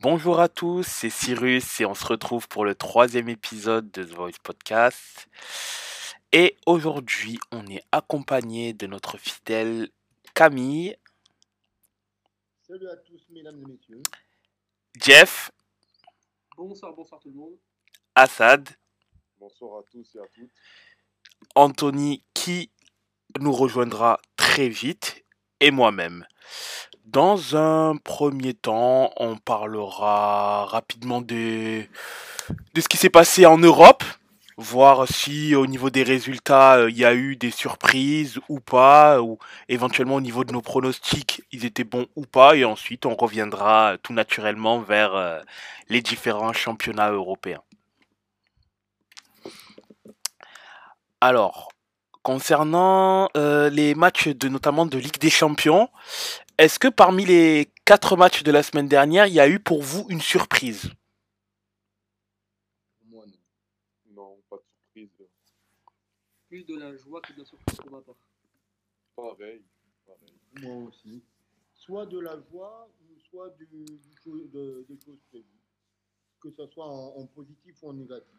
Bonjour à tous, c'est Cyrus et on se retrouve pour le troisième épisode de The Voice Podcast. Et aujourd'hui, on est accompagné de notre fidèle Camille, Salut à tous, mesdames et messieurs. Jeff, Bonsoir, bonsoir tout le monde. Assad, Bonsoir à tous et à toutes. Anthony qui nous rejoindra très vite et moi-même. Dans un premier temps, on parlera rapidement de, ce qui s'est passé en Europe, voir si au niveau des résultats euh, il y a eu des surprises ou pas, ou éventuellement au niveau de nos pronostics ils étaient bons ou pas, et ensuite on reviendra tout naturellement vers euh, les différents championnats européens. Alors, concernant euh, les matchs de notamment de Ligue des Champions, est-ce que parmi les quatre matchs de la semaine dernière, il y a eu pour vous une surprise? Pour moi, non. Non, pas de surprise. Plus de la joie que de la surprise pour ma part. Pareil. pareil. Moi aussi. Soit de la joie, ou soit du, du cho- de- des choses prévues. Que ce soit en, en positif ou en négatif.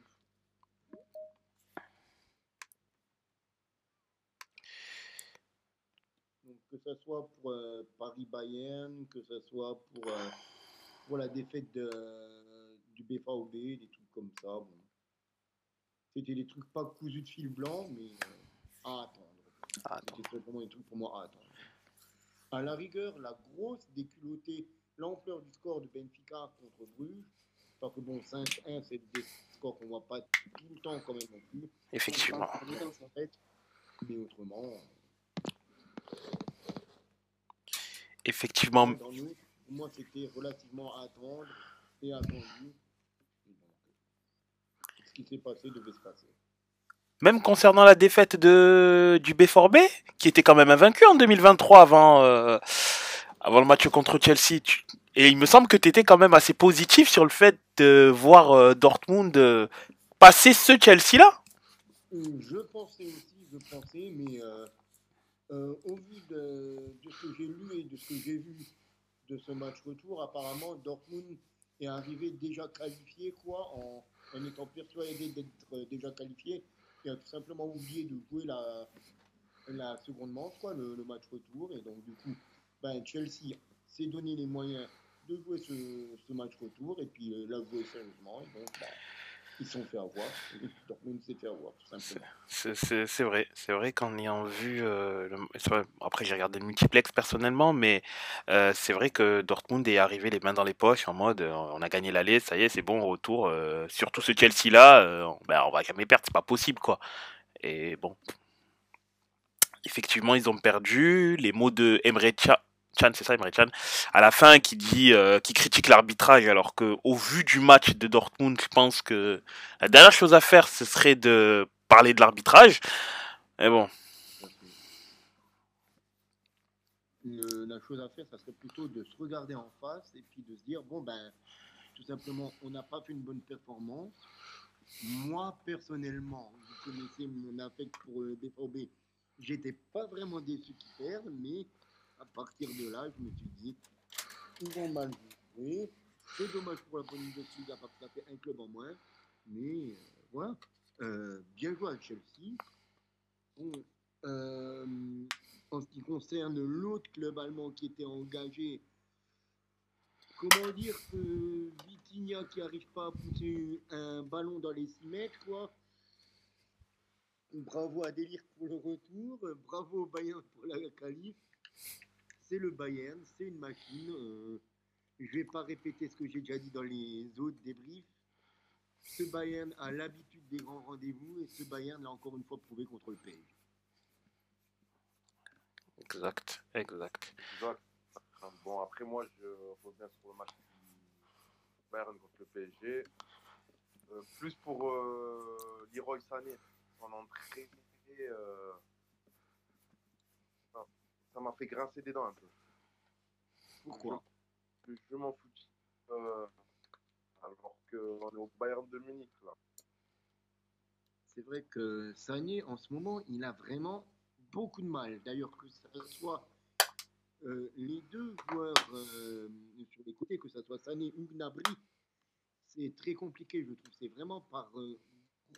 Donc, que ce soit pour euh, Paris-Bayern, que ce soit pour, euh, pour la défaite de, du BVB, des trucs comme ça. Bon. C'était des trucs pas cousus de fil blanc, mais euh, à attendre. Ah. C'était vraiment des trucs pour moi à attendre. À la rigueur, la grosse déculottée, l'ampleur du score de Benfica contre Bruges, parce que bon, 5-1, c'est des scores qu'on voit pas tout le temps quand même non plus. Effectivement. Mais autrement, Effectivement. dans nous, pour moi, c'était relativement à attendre et attendu. Et donc, ce qui s'est passé devait se passer. Même concernant la défaite de du B4B, qui était quand même invaincu en 2023 avant euh, avant le match contre Chelsea. tu- Et il me semble que tu étais quand même assez positif sur le fait de voir euh, Dortmund euh, passer ce Chelsea-là. Je pensais aussi, je pensais, mais euh, au vu de, ce que j'ai lu et de ce que j'ai vu de ce match retour, apparemment Dortmund est arrivé déjà qualifié, quoi, en, étant persuadé d'être euh, déjà qualifié, et a tout simplement oublié de jouer la, la seconde manche, quoi, le, match retour, et donc du coup, ben, Chelsea s'est donné les moyens de jouer ce, match retour, et puis euh, l'a joué sérieusement, ben, sont fait avoir. C'est- vrai, c'est vrai qu'en ayant vu, euh, après j'ai regardé le multiplex personnellement, mais euh, c'est vrai que Dortmund est arrivé les mains dans les poches en mode euh, on a gagné l'aller, ça y est, c'est bon, retour. surtout ce Chelsea-là, ben, on va jamais perdre, c'est pas possible quoi. Et bon, effectivement ils ont perdu. Les mots de Emre Can, Can, c'est ça Emre Can, à la fin qui dit, euh, qui critique l'arbitrage, alors que au vu du match de Dortmund, je pense que la dernière chose à faire ce serait de parler de l'arbitrage. Mais bon, la chose à faire, ça serait plutôt de se regarder en face et puis de se dire, bon, ben, tout simplement, on n'a pas fait une bonne performance. Moi, personnellement, vous connaissez mon affect pour le BVB, j'étais pas vraiment déçu qu'ils perdent, mais à partir de là, je me suis dit, ils ont mal joué. C'est dommage pour la Bundesliga parce que ça fait un club en moins, mais euh, voilà. Euh, bien joué à Chelsea. Euh, en ce qui concerne l'autre club allemand qui était engagé, comment dire que Vitinha qui n'arrive pas à pousser un ballon dans les 6 mètres, quoi. Bravo à Délire pour le retour, bravo au Bayern pour la qualif. C'est le Bayern, c'est une machine. euh, je vais pas répéter ce que j'ai déjà dit dans les autres débriefs. Ce Bayern a l'habitude des grands rendez-vous et ce Bayern l'a encore une fois prouvé contre le PSG. exact, exact. Exact. Bon, après, moi, je reviens sur le match du Bayern contre le PSG. Euh, plus pour euh, Leroy Sané, son entrée. euh, ça- m'a fait grincer des dents un peu. Pourquoi Je, je m'en fous. Euh, alors qu'on est au Bayern de Munich, là. C'est vrai que Sané, en ce moment, il a vraiment beaucoup de mal. D'ailleurs, que ça soit euh, les deux joueurs euh, sur les côtés, que ce soit Sané ou Gnabry, c'est très compliqué, je trouve. C'est vraiment par euh,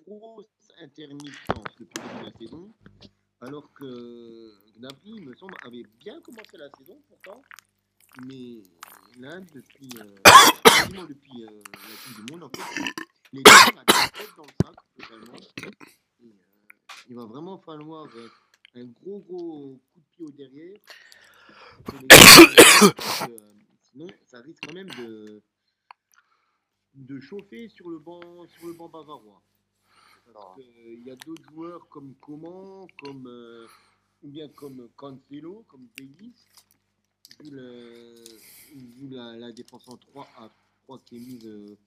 grosse intermittence depuis le début de la saison. Alors que Gnabry, il me semble, avait bien commencé la saison pourtant. Mais là, depuis, euh, euh, la Coupe du Monde, en fait, les deux ont la tête dans le sac, totalement. Euh, il va vraiment falloir un gros, gros coup de pied au derrière. gars, sinon, ça risque quand même de, de chauffer sur le banc, sur le banc bavarois. Qu'il y a d'autres joueurs comme Coman, comme, euh, ou bien comme Cancelo, comme Davis, vu, le- vu la, la défense en 3 à 3 qui est mise euh,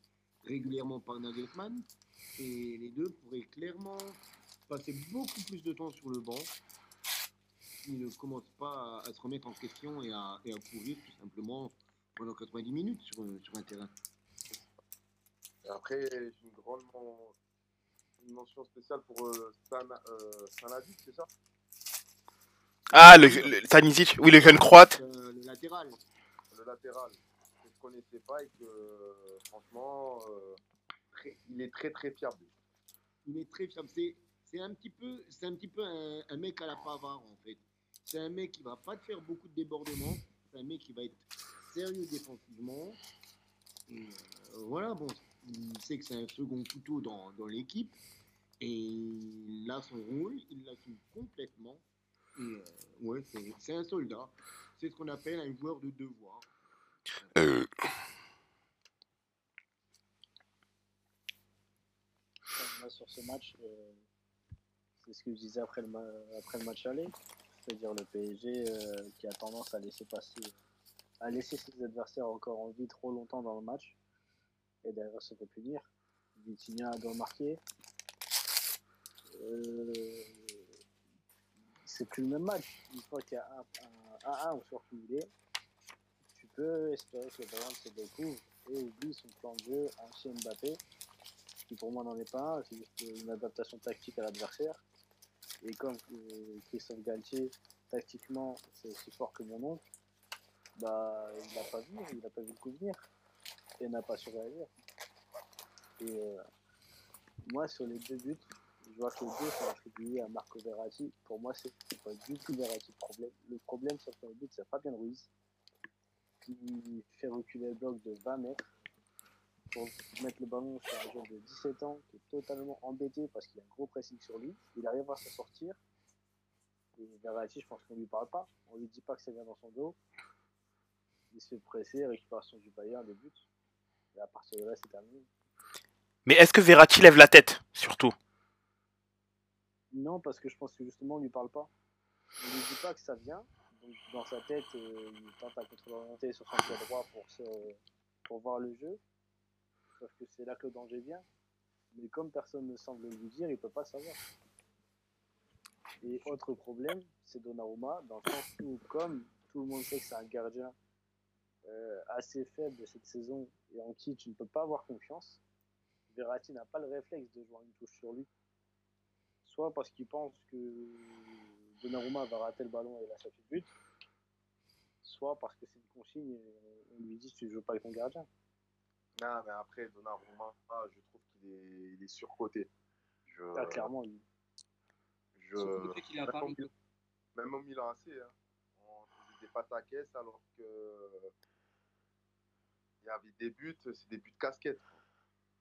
régulièrement par Nagelsmann. Et les deux pourraient clairement passer beaucoup plus de temps sur le banc s'ils ne commencent pas à, à se remettre en question et à, et à courir tout simplement pendant 90 minutes sur, euh, sur un terrain. Après, j'ai une grande men- une mention spéciale pour euh, Sana- euh, c'est ça? Ah, le, le Stanisic, oui, le jeune croate. Euh, le latéral, Le latéral, que je connaissais pas et que euh, franchement, très- il est très très fiable. il est très fiable. C'est, c'est un petit peu, c'est un, petit peu un, un mec à la Pavard en fait. C'est un mec qui va pas te faire beaucoup de débordements. C'est un mec qui va être sérieux défensivement. Et, voilà, bon, il sait que c'est un second couteau dans, dans l'équipe. Et il a son rôle, il l'assume complètement. Et euh, ouais, c'est, c'est un soldat. C'est ce qu'on appelle un joueur de devoir. Euh, sur ce match, euh, c'est ce que je disais après le, ma- après le match aller, c'est-à-dire le PSG euh, qui a tendance à laisser passer, à laisser ses adversaires encore en vie trop longtemps dans le match et derrière se fait punir. Vitinha doit marquer. Euh, c'est plus le même match. Une fois qu'il y a un, un, un, un sort cumulé, tu peux espérer que le Bayern se découvre et oublie son plan de jeu ancien Mbappé qui pour moi n'en est pas un, c'est juste une adaptation tactique à l'adversaire. Et comme euh, Christophe Galtier, tactiquement, c'est aussi fort que mon oncle, bah, il n'a pas vu, il n'a pas vu le coup venir et n'a pas su réagir. Et euh, moi, sur les deux buts, je vois que les deux sont attribués à Marco Verratti. Pour moi, c'est pas du tout Verratti le problème. Le problème sur le but, c'est Fabien Ruiz qui fait reculer le bloc de 20 mètres pour mettre le ballon sur un joueur de 17 ans qui est totalement embêté parce qu'il a un gros pressing sur lui. Il arrive à s'en sortir. Et Verratti, je pense qu'on lui parle pas. On lui dit pas que ça vient dans son dos. Il se fait presser, récupération du Bayern, des buts. Et à partir de là, c'est terminé. Mais est-ce que Verratti lève la tête, surtout? Non, parce que je pense que justement, on lui parle pas. On lui dit pas que ça vient. Donc, dans sa tête, euh, il tente à contre-orienter sur son pied droit pour, se, pour voir le jeu. Sauf que c'est là que le danger vient. Mais comme personne ne semble lui dire, il peut pas savoir. Et autre problème, c'est Donnarumma, dans le sens où, comme tout le monde sait que c'est un gardien euh, assez faible cette saison et en qui tu ne peux pas avoir confiance, Verratti n'a pas le réflexe de jouer une touche sur lui. Soit parce qu'il pense que Donnarumma va rater le ballon et là ça fait but, soit parce que c'est une consigne et on lui dit tu joues pas avec ton gardien. Non, mais après, Donnarumma, je trouve qu'il est, il est surcoté. Je, Ah, clairement, il- je, est à même, au, Paris. Même au Milan AC, hein, on faisait des caisse alors que il y avait des buts, c'est des buts de casquette.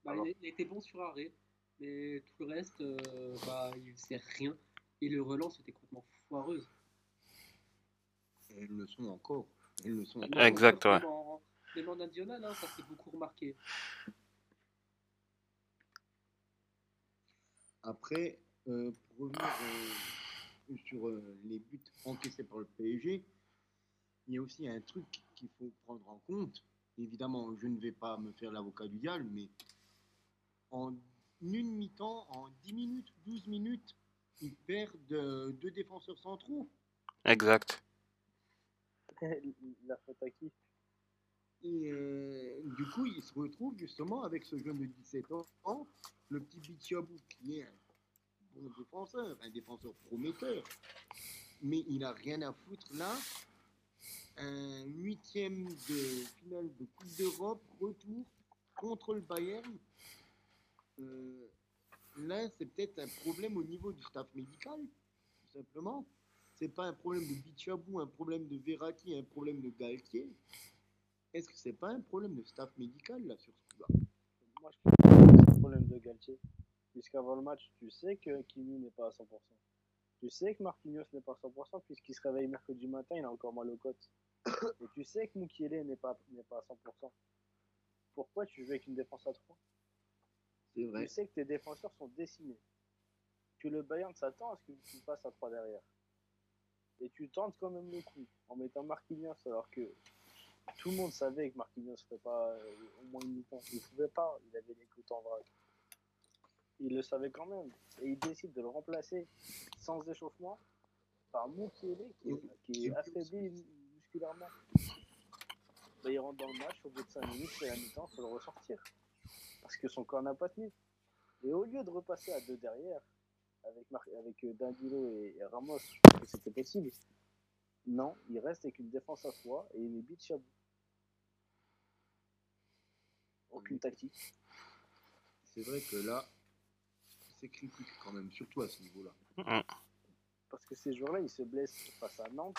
Bah, Alors. il, été bon sur arrêt, mais tout le reste, euh, bah, il faisait rien. Et le relance était complètement foireuse. Et elles le sont encore. Elles le sont encore. Exact, ouais. Même en, même en national, hein, ça s'est beaucoup remarqué. Après, euh, pour revenir euh, sur euh, les buts encaissés par le PSG, il y a aussi un truc qu'il faut prendre en compte. Évidemment, je ne vais pas me faire l'avocat du diable, mais en une mi-temps, en 10 minutes, 12 minutes, ils perdent euh, deux défenseurs centraux. Exact. la faute à qui? Et euh, du coup, il se retrouve justement avec ce jeune de 17 ans, le petit Bichiabou, qui est un bon défenseur, un défenseur prometteur. Mais il n'a rien à foutre là. Huitième de finale de Coupe d'Europe, retour contre le Bayern. Euh, là, c'est peut-être un problème au niveau du staff médical, tout simplement. C'est pas un problème de Bichabou, un problème de Verratti, un problème de Galtier. Est-ce que c'est pas un problème de staff médical là sur ce coup-là? Moi, je pense que c'est un problème de Galtier. Puisqu'avant le match, tu sais que Kimi n'est pas à 100%. Tu sais que Marquinhos n'est pas à 100% puisqu'il se réveille mercredi matin, il a encore mal aux côtes. Et tu sais que Mukiele n'est pas, n'est pas à 100%. Pourquoi tu joues avec une défense à 3 C'est vrai. Tu sais que tes défenseurs sont décimés. Que le Bayern s'attend à ce que tu passes à 3 derrière. Et tu tentes quand même le coup en mettant Marquinhos alors que tout le monde savait que Marquinhos ne ferait pas euh, au moins une mi-temps. Il ne pouvait pas, il avait les coups en vrac. Il le savait quand même. Et il décide de le remplacer sans échauffement par Mukiele qui, est- qui est affaibli musculairement. Bah, il rentre dans le match, au bout de 5 minutes, c'est la mi-temps, il faut le ressortir. Parce que son corps n'a pas tenu. Et au lieu de repasser à deux derrière, avec, Mar- avec euh, et, et Ramos, je pense que c'était possible. Non, il reste avec une défense à 3 et il met Bichabou. Aucune tactique. C'est vrai que là, c'est critique quand même, surtout à ce niveau-là. Parce que ces jours-là, ils se blessent face à Nantes.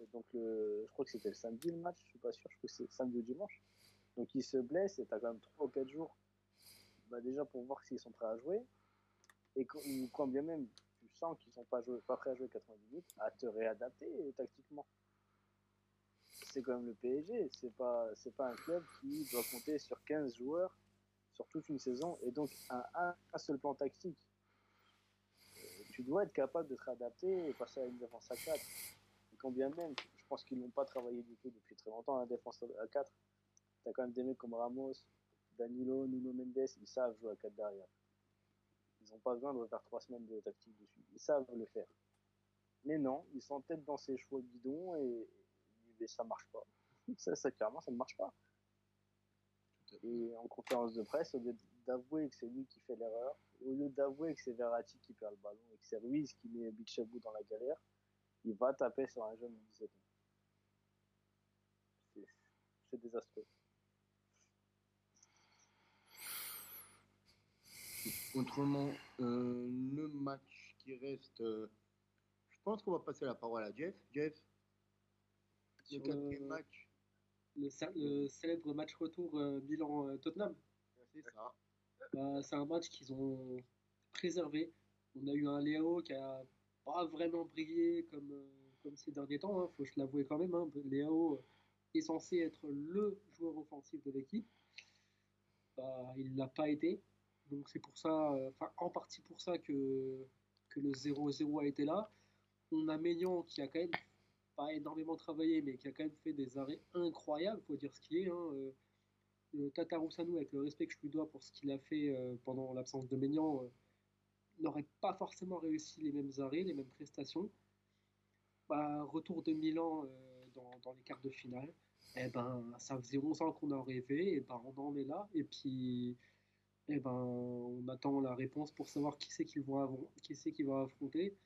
Et donc, le- je crois que c'était le samedi le match, je suis pas sûr, je crois que c'est samedi ou dimanche. Donc, ils se blessent et tu as quand même 3 ou 4 jours bah, déjà pour voir s'ils sont prêts à jouer. Et quand, ou quand bien même tu sens qu'ils sont pas, joués, pas prêts à jouer 90 minutes, à te réadapter euh, tactiquement. C'est quand même le PSG, c'est pas, c'est pas un club qui doit compter sur 15 joueurs toute une saison et donc un, un, seul plan tactique. Euh, Tu dois être capable de te réadapter et passer à une défense à 4. Et quand bien même, je pense qu'ils n'ont pas travaillé du tout depuis très longtemps, la défense à 4. Tu as quand même des mecs comme Ramos, Danilo, Nuno Mendes, ils savent jouer à 4 derrière. Ils n'ont pas besoin de refaire 3 semaines de tactique dessus. Ils savent le faire. Mais non, ils sont peut-être dans ces choix bidons et, et ça marche pas. Ça, ça, clairement, ça ne marche pas. Et en conférence de presse, au lieu d'avouer que c'est lui qui fait l'erreur, au lieu d'avouer que c'est Verratti qui perd le ballon et que c'est Ruiz qui met Bichabou dans la galère, il va taper sur un jeune de 17 ans. C'est- désastreux. Autrement, euh, le match qui reste, euh, je pense qu'on va passer la parole à Jeff. Jeff, le quatrième match, le cé- le célèbre match retour euh, Milan-Tottenham. c'est ça. Bah, c'est un match qu'ils ont préservé. On a eu un Léo qui a pas vraiment brillé comme, euh, comme ces derniers temps, hein, faut se l'avouer quand même. hein. Léo est censé être le joueur offensif de l'équipe. Bah, il l'a pas été. Donc c'est pour ça, euh, en partie pour ça que, que le 0-0 a été là. On a Maignan qui a quand même pas énormément travaillé, mais qui a quand même fait des arrêts incroyables, faut dire ce qui est. hein. Euh, le Tataroussano, avec le respect que je lui dois pour ce qu'il a fait euh, pendant l'absence de Maignan, euh, n'aurait pas forcément réussi les mêmes arrêts, les mêmes prestations. Bah, retour de Milan dans, les quarts de finale. Eh ben, ça faisait 11 ans qu'on en rêvait, et ben, on en est là. Et puis, eh ben, on attend la réponse pour savoir qui c'est qu'ils vont, qui vont affronter.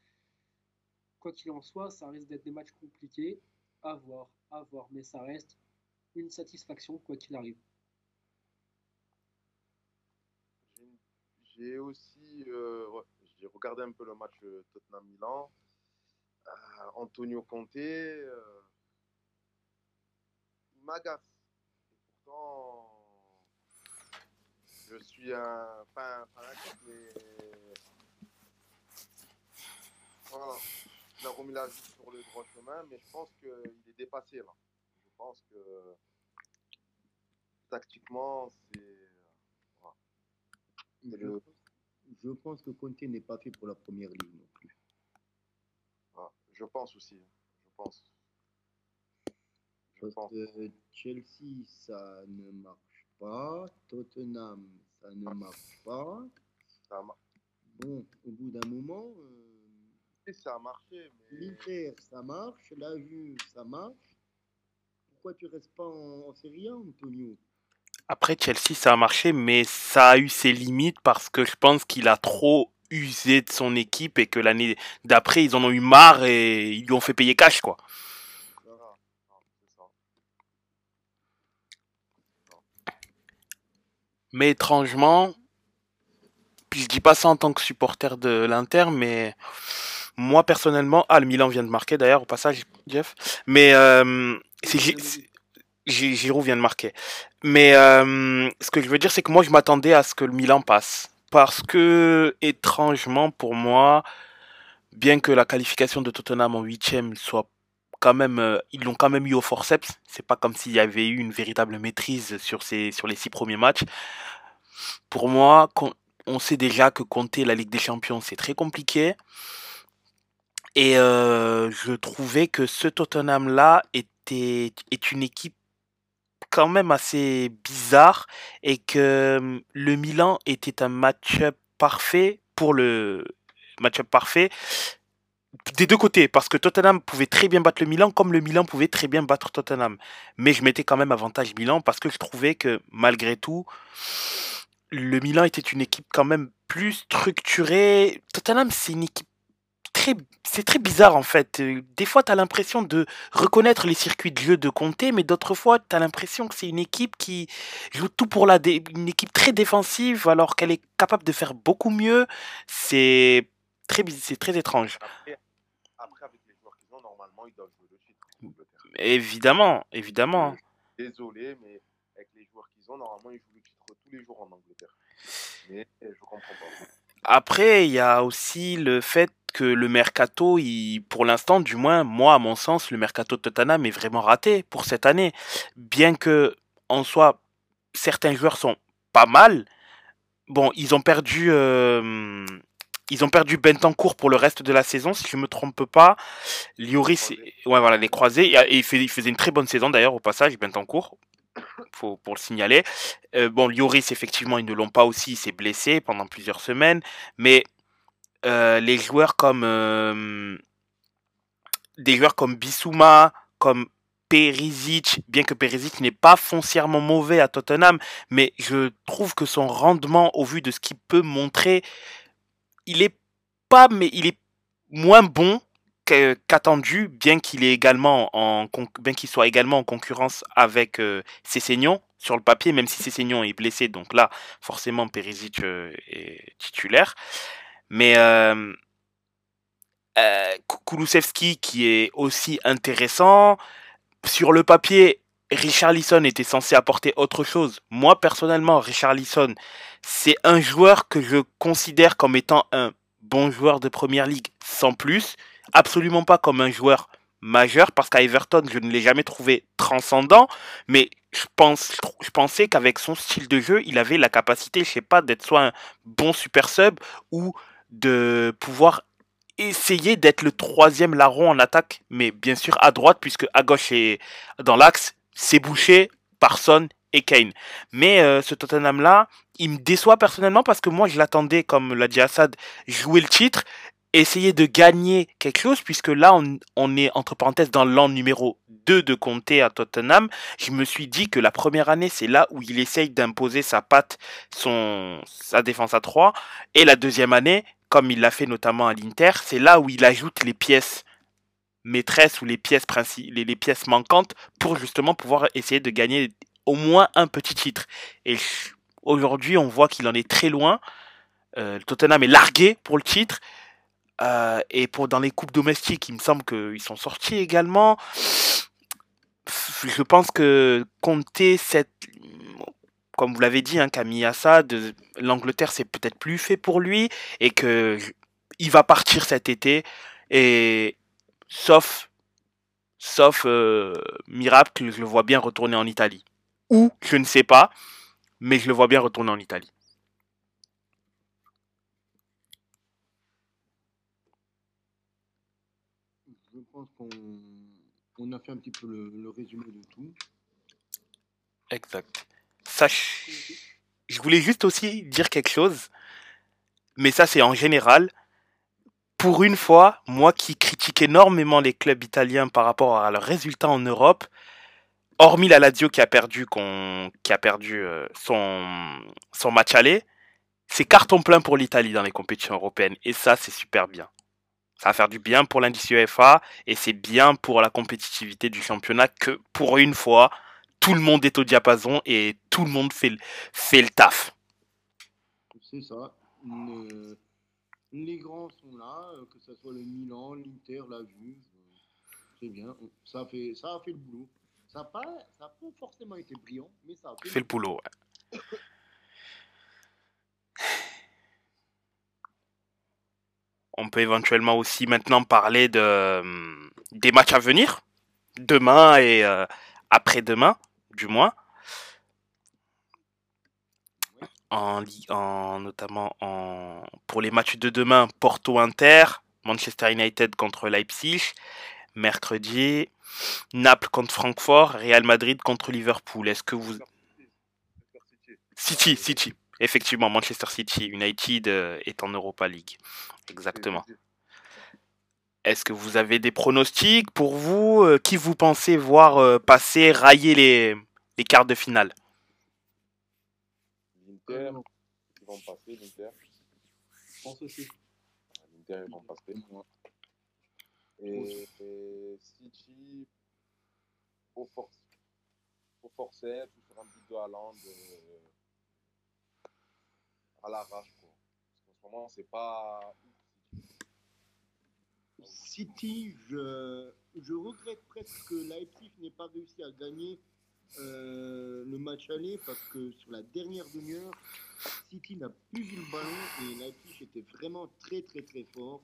Quoi qu'il en soit, ça risque d'être des matchs compliqués. À voir, à voir. Mais ça reste une satisfaction, quoi qu'il arrive. J'ai- aussi euh, j'ai regardé un peu le match euh, Tottenham-Milan. Euh, Antonio Conte, euh, il m'agace. Et pourtant, je suis un, pas mais voilà. Il a remis la vie sur le droit chemin, mais je pense qu'il est dépassé là. Je pense que tactiquement, c'est. voilà. Je, le- je pense que Conte n'est pas fait pour la première ligue non plus. Voilà. Je pense aussi. Je pense. Je Parce pense. que Chelsea, ça ne marche pas. Tottenham, ça ne marche pas. Ça mar- Bon, au bout d'un moment, euh, ça a marché. L'Inter, ça marche. La Juve, ça marche. Pourquoi tu restes pas en, en Serie A, Antonio? Après, Chelsea, ça a marché, mais ça a eu ses limites parce que je pense qu'il a trop usé de son équipe et que l'année d'après, ils en ont eu marre et ils lui ont fait payer cash, quoi. Mais étrangement, puis je dis pas ça en tant que supporter de l'Inter, mais moi personnellement, ah le Milan vient de marquer d'ailleurs au passage, Jeff. Mais euh, Giroud vient de marquer. Mais euh, ce que je veux dire, c'est que moi je m'attendais à ce que le Milan passe, parce que étrangement pour moi, bien que la qualification de Tottenham en huitième soit quand même, euh, ils l'ont quand même eu au forceps. C'est pas comme s'il y avait eu une véritable maîtrise sur ces sur les six premiers matchs. Pour moi, on sait déjà que compter la Ligue des Champions, c'est très compliqué. Et euh, je trouvais que ce Tottenham-là était est une équipe quand même assez bizarre et que hum, le Milan était un match-up parfait pour le match-up parfait des deux côtés parce que Tottenham pouvait très bien battre le Milan comme le Milan pouvait très bien battre Tottenham. Mais je mettais quand même avantage Milan parce que je trouvais que malgré tout le Milan était une équipe quand même plus structurée. Tottenham, c'est une équipe très, c'est très bizarre en fait. Euh, Des fois, tu as l'impression de reconnaître les circuits de jeu de Conte, mais d'autres fois, tu as l'impression que c'est une équipe qui joue tout pour la dé- une équipe très défensive alors qu'elle est capable de faire beaucoup mieux. C'est très, c'est très étrange. Après, après, avec les joueurs qu'ils ont, normalement, ils doivent jouer le titre. l'Angleterre. Évidemment, évidemment. Désolé, mais avec les joueurs qu'ils ont, normalement, ils jouent le titre tous les jours en Angleterre. Mais je comprends pas. Après, il y a aussi le fait que le mercato, il, pour l'instant, du moins, moi, à mon sens, le mercato de Tottenham est vraiment raté pour cette année. Bien que, en soi, certains joueurs sont pas mal. Bon, ils ont perdu, euh, ils ont perdu Bentancourt pour le reste de la saison, si je me trompe pas. Lloris, ouais, voilà, les croisés. Et il, fait- il faisait une très bonne saison d'ailleurs au passage, Bentancourt. Faut, pour le signaler. Euh, bon, Lloris, effectivement, ils ne l'ont pas aussi, il s'est blessé pendant plusieurs semaines. Mais euh, les joueurs comme euh, des joueurs comme Bissouma, comme Perisic, bien que Perisic n'est pas foncièrement mauvais à Tottenham, mais je trouve que son rendement, au vu de ce qu'il peut montrer, il est pas, mais il est moins bon qu'attendu, bien qu'il est également en, bien qu'il soit également en concurrence avec euh, sur le papier, même si Cessignon est blessé, donc là, forcément, Perisic euh, est titulaire. Mais euh, euh, qui est aussi intéressant. Sur le papier, Richarlison était censé apporter autre chose. Moi, personnellement, Richarlison, c'est un joueur que je considère comme étant un bon joueur de première ligue, sans plus. Absolument pas comme un joueur majeur, parce qu'à Everton, je ne l'ai jamais trouvé transcendant, mais je, pense, je pensais qu'avec son style de jeu, il avait la capacité, je sais pas, d'être soit un bon super sub ou de pouvoir essayer d'être le troisième larron en attaque, mais bien sûr à droite, puisque à gauche et dans l'axe, c'est bouché par Son et Kane. Mais euh, ce Tottenham-là, il me déçoit personnellement parce que moi, je l'attendais, comme l'a dit Assad, jouer le titre, essayer de gagner quelque chose, puisque là, on, est, entre parenthèses, dans l'an numéro 2 de Conte à Tottenham. Je me suis dit que la première année, c'est là où il essaye d'imposer sa patte, son, sa défense à 3. Et la deuxième année, comme il l'a fait notamment à l'Inter, c'est là où il ajoute les pièces maîtresses ou les pièces manquantes pour justement pouvoir essayer de gagner au moins un petit titre. Et aujourd'hui, on voit qu'il en est très loin. Euh, Tottenham est largué pour le titre. Euh, et pour dans les coupes domestiques, il me semble qu'ils sont sortis également. Je pense que compter cette, comme vous l'avez dit, hein, Camille Assad, l'Angleterre c'est peut-être plus fait pour lui et que il va partir cet été et sauf sauf euh, miracle, je le vois bien retourner en Italie. Ou je ne sais pas, mais je le vois bien retourner en Italie. Je pense qu'on on a fait un petit peu le, le résumé de tout. Exact. Je voulais juste aussi dire quelque chose, mais ça c'est en général. Pour une fois, moi qui critique énormément les clubs italiens par rapport à leurs résultats en Europe, hormis la Lazio qui a perdu, qui a perdu euh, son, son match aller, c'est carton plein pour l'Italie dans les compétitions européennes. Et ça, c'est super bien. Ça va faire du bien pour l'indice UEFA et c'est bien pour la compétitivité du championnat que, pour une fois, tout le monde est au diapason et tout le monde fait le, fait le taf. C'est ça. Le- les grands sont là, euh, que ce soit le Milan, l'Inter, la Juve. euh, C'est bien. Ça a, fait, ça a fait le boulot. Ça n'a pas, ça a pas forcément été brillant, mais ça a fait, Fait le boulot. ouais. On peut éventuellement aussi maintenant parler de, euh, des matchs à venir, demain et euh, après-demain, du moins. En, notamment en pour les matchs de demain, Porto Inter, Manchester United contre Leipzig, mercredi, Naples contre Francfort, Real Madrid contre Liverpool. Est-ce que vous. City, City. Effectivement, Manchester City. United euh, est en Europa League. Exactement. Est-ce que vous avez des pronostics pour vous euh, Qui vous pensez voir euh, passer, railler les, les quarts de finale? L'Inter, ils vont passer, l'Inter. Je pense aussi. L'Inter, ils vont passer. Et, et City, au force, au sur un but de Haaland euh, à l'arrache. quoi. Parce qu'en ce moment, c'est pas. City, je, regrette presque que Leipzig n'ait pas réussi à gagner euh, le match aller parce que sur la dernière demi-heure, City n'a plus eu le ballon et Leipzig était vraiment très très très fort.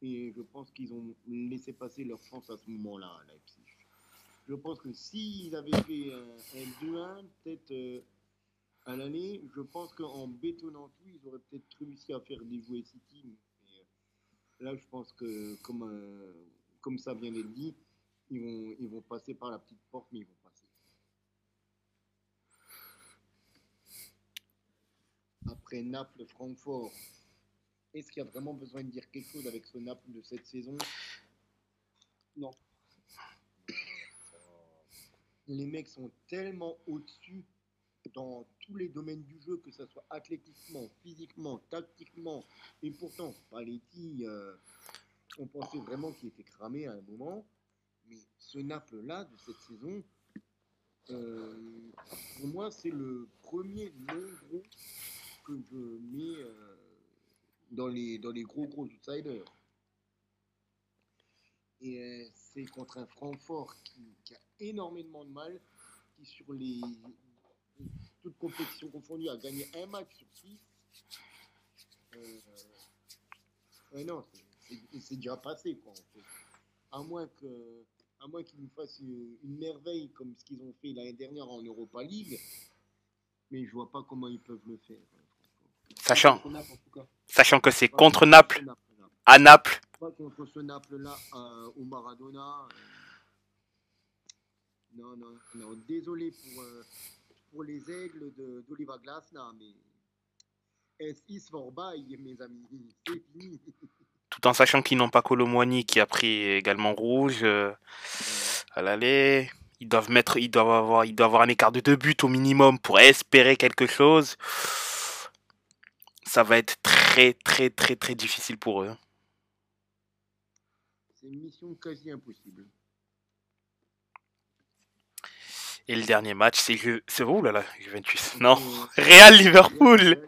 Et je pense qu'ils ont laissé passer leur chance à ce moment-là, à Leipzig. Je pense que s'ils avaient fait un, un 2-1, peut-être euh, à l'aller, je pense qu'en bétonnant tout, ils auraient peut-être réussi à faire déjouer City. Là, je pense que, comme, euh, comme ça vient d'être dit, ils vont, ils vont passer par la petite porte, mais ils vont passer. Après Naples, Francfort, est-ce qu'il y a vraiment besoin de dire quelque chose avec ce Naples de cette saison? Non. Les mecs sont tellement au-dessus dans tous les domaines du jeu, que ce soit athlétiquement, physiquement, tactiquement. Et pourtant, Paletti, euh, on pensait vraiment qu'il était cramé à un moment. Mais ce Naples-là, de cette saison, euh, pour moi, c'est le premier non gros que je mets euh, dans, les, dans les gros gros outsiders. Et euh, c'est contre un Francfort qui, qui a énormément de mal, qui sur les toutes compétitions confondues a gagné un match sur six. Euh, ouais, non, c'est- déjà passé quoi. En fait. À moins que, à moins qu'ils nous fassent une, une merveille comme ce qu'ils ont fait l'année dernière en Europa League, mais je vois pas comment ils peuvent le faire. euh, Sachant, sachant que c'est contre Naples, à Naples. Pas contre ce Naples-là euh, au Maradona. euh. Non, non, non. Désolé pour, euh, pour les aigles d'Oliva Glasna, mais mes amis? C'est fini. Tout en sachant qu'ils n'ont pas Colomwani qui a pris également rouge euh, à l'aller. Ils doivent mettre, ils doivent avoir, ils doivent avoir un écart de deux buts au minimum pour espérer quelque chose. Ça va être très très très très difficile pour eux. C'est une mission quasi impossible. Et le dernier match, c'est Ju- c'est où là là, Juventus? Non, Real Liverpool.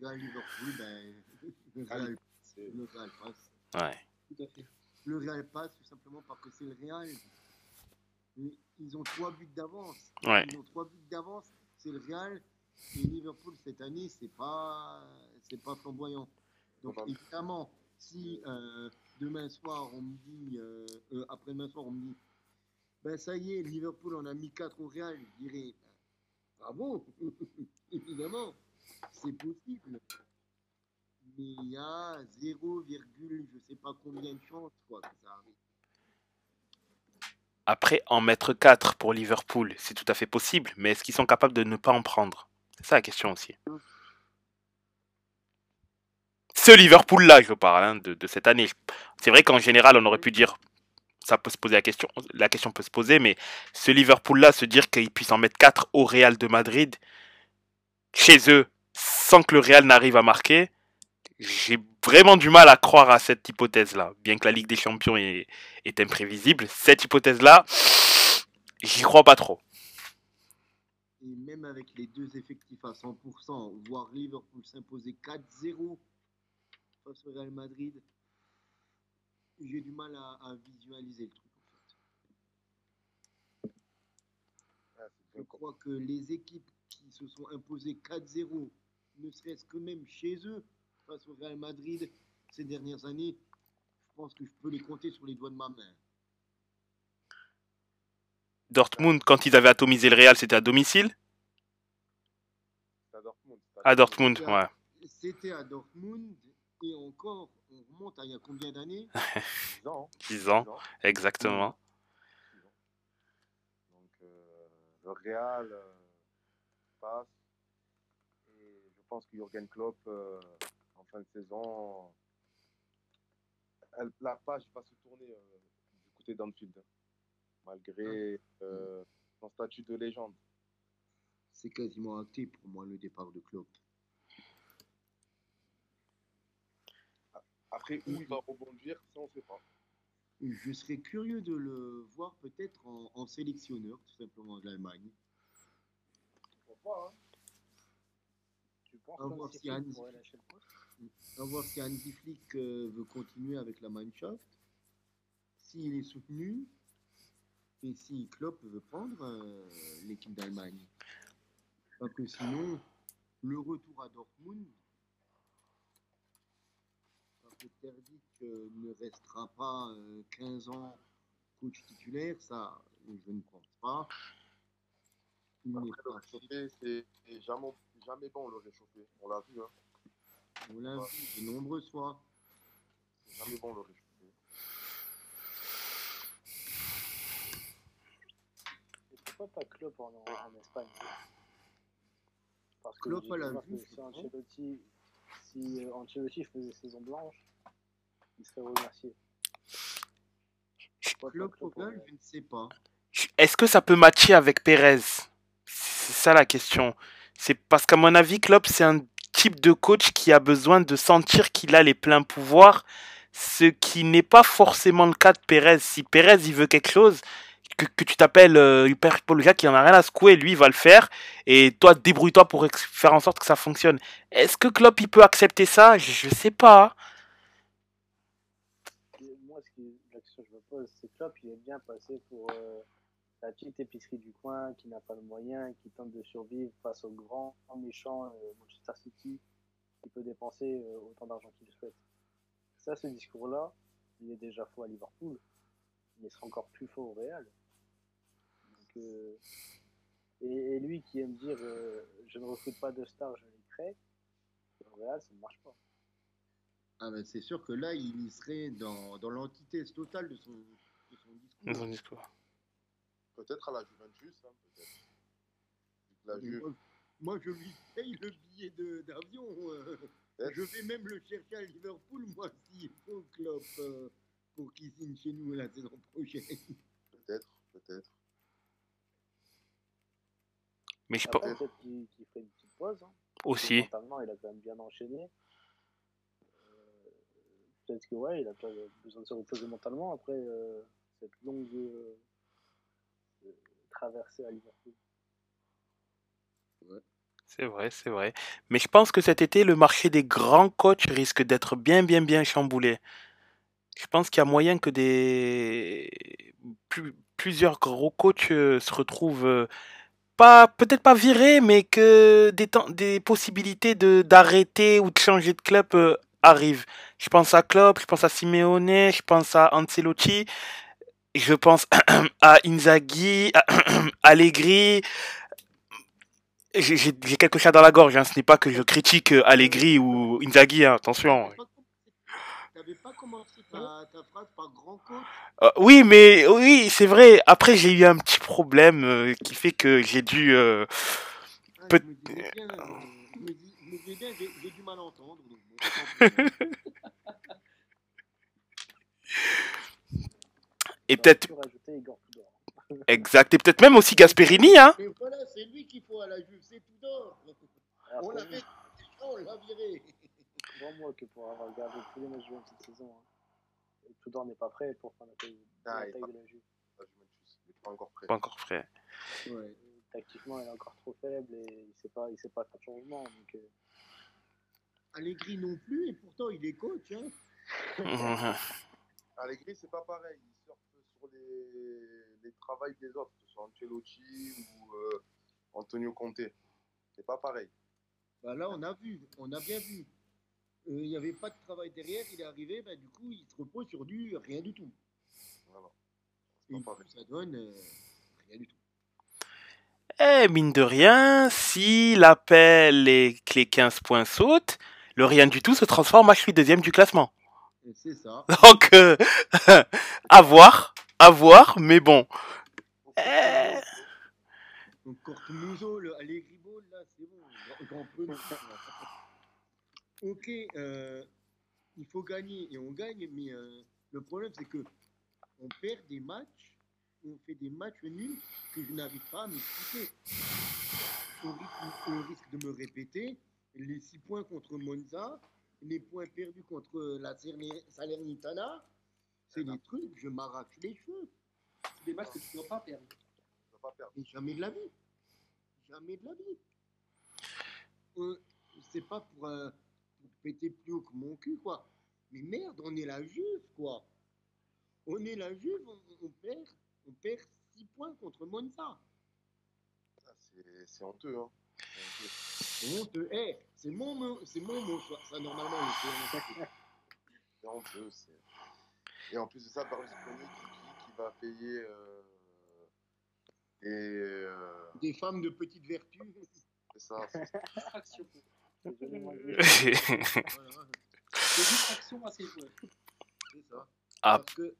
Ben, le Real, passe. Ouais. Tout à fait. Le Real passe tout simplement parce que c'est le Real. Ils ont trois buts d'avance. Ouais. Ils ont trois buts d'avance. C'est le Real. Et Liverpool cette année, c'est pas, c'est pas flamboyant. Donc évidemment, si euh, demain soir on me dit, euh, euh, après demain soir on me dit, ben ça y est, Liverpool en a mis 4 au Real, je dirais, ben, bravo, évidemment, c'est possible. Mais il y a 0, je sais pas combien de chances quoi, que ça arrive. Après, en mettre 4 pour Liverpool, c'est tout à fait possible, mais est-ce qu'ils sont capables de ne pas en prendre? C'est ça la question aussi. Ce Liverpool-là, je parle, hein, de cette année. C'est vrai qu'en général, on aurait pu dire, la question, peut se poser, mais ce Liverpool-là, se dire qu'ils puissent en mettre 4 au Real de Madrid, chez eux, sans que le Real n'arrive à marquer, j'ai vraiment du mal à croire à cette hypothèse-là. Bien que la Ligue des Champions est, est imprévisible, cette hypothèse-là, j'y crois pas trop. Et même avec les deux effectifs à 100%, voir Liverpool s'imposer 4-0 face au Real Madrid, j'ai du mal à, à visualiser le truc. En fait. C'est Je crois que les équipes qui se sont imposées 4-0, ne serait-ce que même chez eux, face au Real Madrid ces dernières années, je pense que je peux les compter sur les doigts de ma main. Dortmund, quand ils avaient atomisé le Real, c'était à domicile? C'est à Dortmund. c'est À Dortmund, ouais. C'était à Dortmund, et encore, on remonte à il y a combien d'années? 10 ans. 10 ans, exactement. Donc, euh, le Real euh, passe. Et je pense que Jürgen Klopp, euh, en fin de saison, elle- la page va se tourner euh, du côté d'Anfield. Malgré euh, son statut de légende. C'est quasiment acté pour moi le départ de Klopp. Après, où il va rebondir, ça, on ne sait pas. Je serais curieux de le voir peut-être en, en sélectionneur, tout simplement, de l'Allemagne. Pourquoi pas, hein? Tu penses À voir si À voir si Hansi Flick euh, veut continuer avec la Mannschaft, s'il est soutenu, et si Klopp veut prendre euh, l'équipe d'Allemagne. Parce que sinon, le retour à Dortmund, Terzic euh, ne restera pas euh, 15 ans coach titulaire, ça, je ne pense pas. Il Après, le pas réchauffé, c'est c'est jamais, jamais bon le réchauffé. On l'a vu, hein. On l'a vu de nombreuses fois. C'est jamais bon le réchauffé. Et pourquoi pas Klopp en, en Espagne Parce que Klopp la c'est si. Ancelotti, si euh, Ancelotti faisait saison blanche, il serait remercié. Je ne sais pas. Est-ce que ça peut matcher avec Pérez C'est ça la question. C'est parce qu'à mon avis, Klopp, c'est un type de coach qui a besoin de sentir qu'il a les pleins pouvoirs, ce qui n'est pas forcément le cas de Pérez. Si Pérez, il veut quelque chose, que, que tu t'appelles euh, Hyper Paul Jacques, il en a rien à secouer, lui, il va le faire, et toi, débrouille-toi pour faire en sorte que ça fonctionne. Est-ce que Klopp, il peut accepter ça? Je, je sais pas. Et Moi, ce qui, la question que je me Klopp, il est bien passé pour euh, la petite épicerie du coin qui n'a pas de moyens, qui tente de survivre face au grand méchant euh, Manchester City, qui peut dépenser euh, autant d'argent qu'il souhaite. Ça, ce discours-là, il est déjà faux à Liverpool, mais il sera encore plus faux au Real. Et, lui qui aime dire je ne recrute pas de stars, je les crée, au Real, ça ne marche pas. Ah ben, c'est sûr que là, il y serait dans, dans totale de son, de son discours. Peut-être à la Juventus, hein, peut-être. Moi, moi, je lui paye le billet de- d'avion. euh, je vais même le chercher à Liverpool, moi, s'il faut Klopp, euh, pour qu'il signe chez nous la saison prochaine. Peut-être, peut-être. Mais je Après, pense peut-être qu'il qu'il ferait une petite pause. hein. aussi. Mentalement, il a quand même bien enchaîné. Euh, Peut-être que ouais, il a pas besoin de se reposer mentalement après euh, euh. C'est vrai, c'est vrai. Mais je pense que cet été, le marché des grands coachs risque d'être bien, bien, bien chamboulé. Je pense qu'il y a moyen que des plus- plusieurs gros coachs euh, se retrouvent euh, pas, peut-être pas virés, mais que des, des possibilités de d'arrêter ou de changer de club arrivent. Je pense à Klopp, je pense à Simeone, je pense à Ancelotti, je pense à Inzaghi, à Allegri. J'ai quelque chose dans la gorge, hein. ce n'est pas que je critique euh, Allegri ou Inzaghi, hein, attention. T'avais pas commencé ta, ta phrase par grand coach? Euh, oui, mais oui, c'est vrai. Après, j'ai eu un petit problème euh, qui fait que j'ai dû. euh, Ah, Peut- j'ai du mal à entendre. donc. et peut-être, exact, et peut-être même aussi Gasperini, hein. Mais voilà, c'est lui qu'il faut à la Juve, c'est tout d'or. On l'a viré. Crois-moi que pour avoir regardé tous les matchs de cette saison, hein, Tudor n'est pas prêt pour faire la taille, Ah, la taille pas- de la Juve. La Juventus, il n'est pas encore prêt. Pas encore frais. Ouais. tactiquement, il est encore trop faible et il ne sait pas, il sait pas faire de changement. Donc, euh, Allegri non plus, et pourtant il est coach. Hein. Allegri, c'est pas pareil. Les, les travails des autres, que ce soit Ancelotti ou euh, Antonio Conte. C'est pas pareil. Bah là, on a vu, on a bien vu. Euh, Il n'y avait pas de travail derrière, il est arrivé, bah, du coup, il se repose sur du rien du tout. Voilà. Et pas pareil. ça donne euh, rien du tout. Eh, mine de rien, si l'appel et que les 15 points sautent, le rien du tout se transforme en je suis deuxième du classement. C'est ça. Donc, euh, à voir, à voir, mais bon. Ok, euh, il faut gagner, et on gagne, mais euh, le problème, c'est que on perd des matchs, on fait des matchs nuls que je n'arrive pas à m'expliquer. Au risque, au risque de me répéter, les 6 points contre Monza, les points perdus contre la Cerni- Salernitana, c'est des trucs, je m'arrache les cheveux. C'est des matchs que tu ne dois pas perdre. Tu vas pas perdre. Mais jamais de la vie. Jamais de la vie. Euh, c'est pas pour, euh, pour péter plus haut que mon cul, quoi. Mais merde, on est la Juve, quoi. On est la Juve, on, on perd, on perd 6 points contre Monza. Ah, c'est- honteux. Hein. C'est honteux. Honteux. Eh, c'est mon mot, c'est mon mot, ça, ça, normalement. c'est honteux. C'est honteux. c'est- Et en plus de ça, Berlusconi qui dit qu'il va payer euh, et euh, Des femmes de petite vertu. c'est ça. c'est- Distraction. C'est distraction à ces joueurs. c'est ça. Ah. Parce que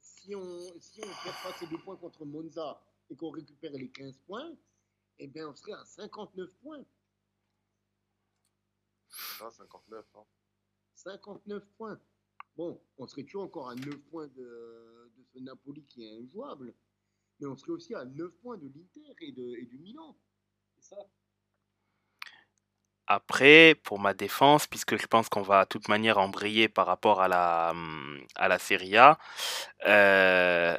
si on si on perd pas ces deux points contre Monza et qu'on récupère les 15 points, eh bien on serait à 59 points. Ah, 59. Hein. 59 points. Bon, on serait toujours encore à 9 points de, de ce Napoli qui est injouable, mais on serait aussi à 9 points de l'Inter et, de, du Milan. C'est ça. Après, pour ma défense, puisque je pense qu'on va à toute manière embrayer par rapport à la, à Serie A, euh,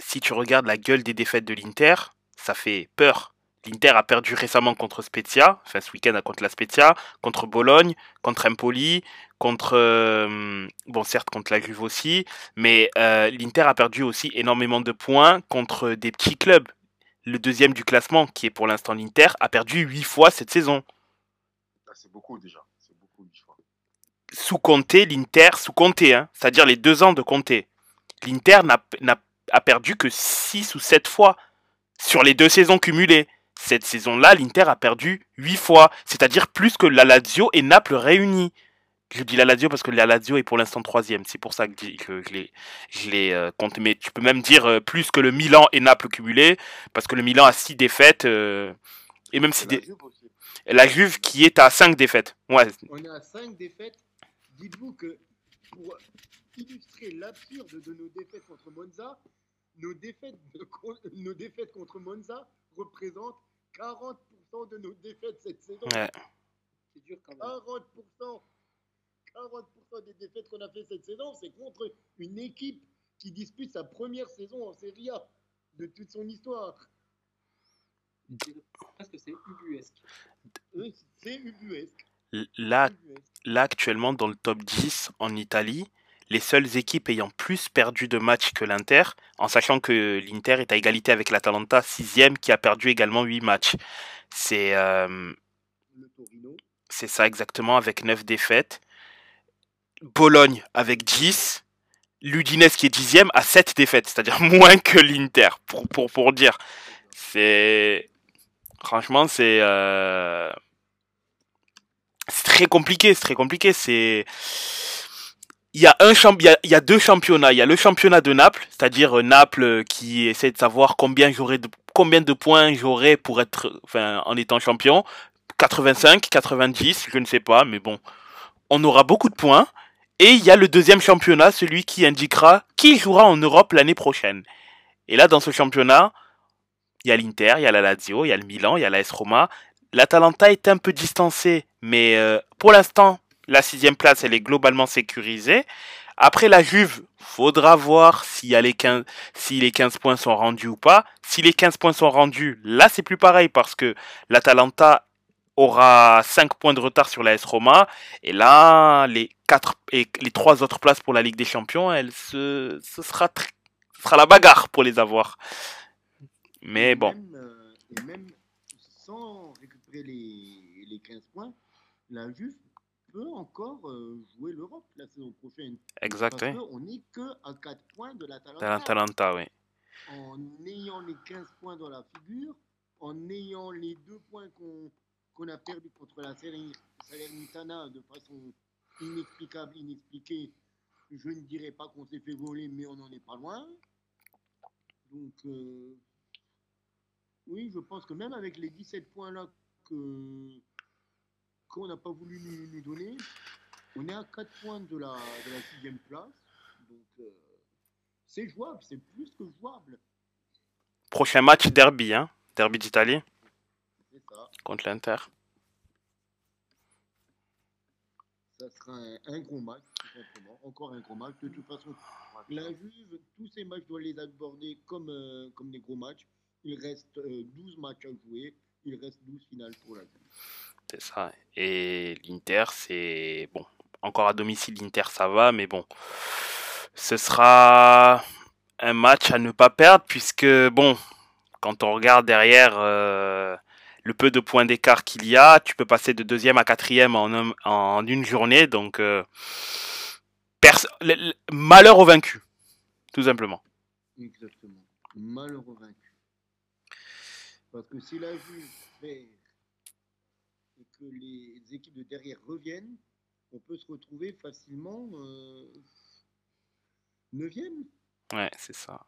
si tu regardes la gueule des défaites de l'Inter, ça fait peur. L'Inter a perdu récemment contre Spezia, enfin ce week-end contre la Spezia, contre Bologne, contre Empoli, contre, euh, bon certes contre la Juve aussi, mais euh, l'Inter a perdu aussi énormément de points contre des petits clubs. Le deuxième du classement, qui est pour l'instant l'Inter, a perdu huit fois cette saison Ah, c'est beaucoup déjà. C'est beaucoup, huit fois. sous Conte, l'Inter, sous Conte, hein, c'est-à-dire les deux ans de Conte, l'Inter n'a, n'a- a perdu que 6 ou 7 fois sur les deux saisons cumulées. Cette saison-là, l'Inter a perdu 8 fois, c'est-à-dire plus que la Lazio et Naples réunis. Je dis la Lazio parce que la Lazio est pour l'instant troisième, c'est pour ça que, je- l'ai euh, compté. Mais tu peux même dire euh, plus que le Milan et Naples cumulés, parce que le Milan a 6 défaites, euh, et même si C'est la Juve aussi. la Juve qui est à 5 défaites. Ouais, On est à 5 défaites. Dites-vous que pour illustrer l'absurde de nos défaites contre Monza, nos défaites, de- nos défaites contre Monza représentent 40% de nos défaites cette saison. ouais. C'est dur quand même. 40%, 40% des défaites qu'on a fait cette saison, c'est contre une équipe qui dispute sa première saison en Serie A de toute son histoire. C'est- Presque c'est ubuesque. C'est ubuesque. Là, ubuesque. là, actuellement, dans le top 10 en Italie, les seules équipes ayant plus perdu de matchs que l'Inter, en sachant que l'Inter est à égalité avec l'Atalanta, sixième, qui a perdu également 8 matchs. C'est euh, c'est ça exactement, avec 9 défaites. Bologne avec 10. L'Udinese qui est dixième a 7 défaites, c'est-à-dire moins que l'Inter, pour, pour, pour dire. C'est... Franchement, c'est... euh, C'est très compliqué, c'est très compliqué. C'est... Il y, a un il, y a, deux championnats. Il y a le championnat de Naples, c'est-à-dire euh, Naples euh, qui essaie de savoir combien, j'aurais de... combien de points j'aurais pour être... Enfin, en étant champion. 85, 90, je ne sais pas, mais bon. On aura beaucoup de points. Et il y a le deuxième championnat, celui qui indiquera qui jouera en Europe l'année prochaine. Et là, dans ce championnat, il y a l'Inter, il y a la Lazio, il y a le Milan, il y a la S Roma. L'Atalanta est un peu distancée, mais euh, pour l'instant, la sixième place, elle est globalement sécurisée. Après la Juve, faudra voir s'il y a les 15, si les 15 points sont rendus ou pas. Si les 15 points sont rendus, là c'est plus pareil parce que l'Atalanta aura 5 points de retard sur la S Roma et là les quatre et les trois autres places pour la Ligue des Champions, elle se, ce sera ce sera la bagarre pour les avoir. Mais Et bon, Même, euh, et même sans récupérer les, les 15 points, la Juve peut encore euh, jouer l'Europe la saison prochaine. exact, Parce oui. qu'on n'est que à 4 points de l'Atalanta. oui. En ayant les 15 points dans la figure, en ayant les deux points qu'on qu'on a perdus contre la Salerni- Salernitana de façon inexplicable, inexpliquée, je ne dirais pas qu'on s'est fait voler, mais on n'en est pas loin. Donc, euh, oui, je pense que même avec les 17 points-là que qu'on n'a pas voulu nous, nous donner, on est à 4 points de la, de la sixième place. Donc, euh, c'est jouable, c'est plus que jouable. Prochain match derby, hein. Derby d'Italie contre l'Inter. Ça sera un, un gros match, tout simplement. Encore un gros match. De toute façon, la Juve, tous ces matchs doivent les aborder comme, euh, comme des gros matchs. Il reste euh, 12 matchs à jouer. Il reste 12 finales pour la. C'est ça. Et l'Inter, c'est bon. Encore à domicile, l'Inter, ça va, mais bon, ce sera un match à ne pas perdre puisque bon, quand on regarde derrière euh, le peu de points d'écart qu'il y a, tu peux passer de deuxième à quatrième en, un- en une journée, donc euh, perso- le- le- malheur au vaincu, tout simplement. Exactement. Malheureux vaincu. Parce que si la Juve perd et que les équipes de derrière reviennent, on peut se retrouver facilement euh, 9e. Ouais, c'est ça.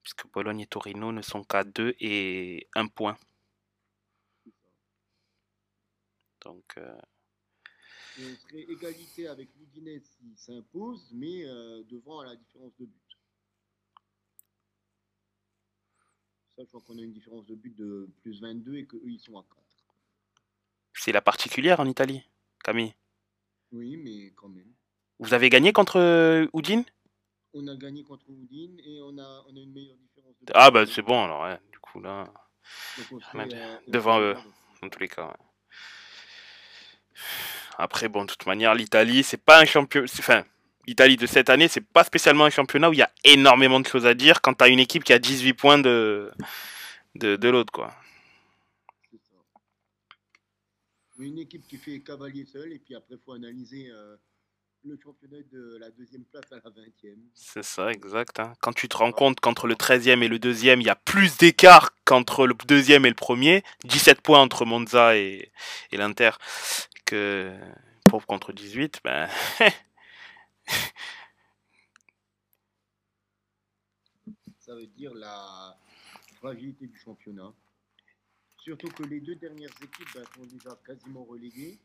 Puisque Bologne et Torino ne sont qu'à 2 et 1 point. Donc, euh, Et on serait égalité avec l'Udinese s'il s'impose, mais euh, devant à la différence de but. Sachant qu'on a une différence de but de plus 22 et qu'eux ils sont à 4. c'est la particulière en Italie, Camille. Oui, mais quand même. Vous avez gagné contre euh, Udine? On a gagné contre Udine et on a, on a une meilleure différence de but. Ah bah c'est bon alors, ouais. du coup là, serait, euh, on Devant eux. dans tous les cas. ouais. Après, bon, de toute manière, l'Italie, c'est pas un champion. Enfin, l'Italie de cette année, c'est pas spécialement un championnat où il y a énormément de choses à dire quand t'as une équipe qui a 18 points de, de, de l'autre, quoi. Une équipe qui fait cavalier seul et puis après il faut analyser euh, le championnat de la deuxième place à la 20e. C'est ça, exact. hein. Quand tu te rends compte qu'entre le 13e et le 2e, il y a plus d'écart qu'entre le deuxième et le premier, 17 points entre Monza et, et l'Inter, que pauvre contre 18, ben. Ça veut dire la fragilité du championnat. Surtout que les deux dernières équipes ben, sont déjà quasiment reléguées.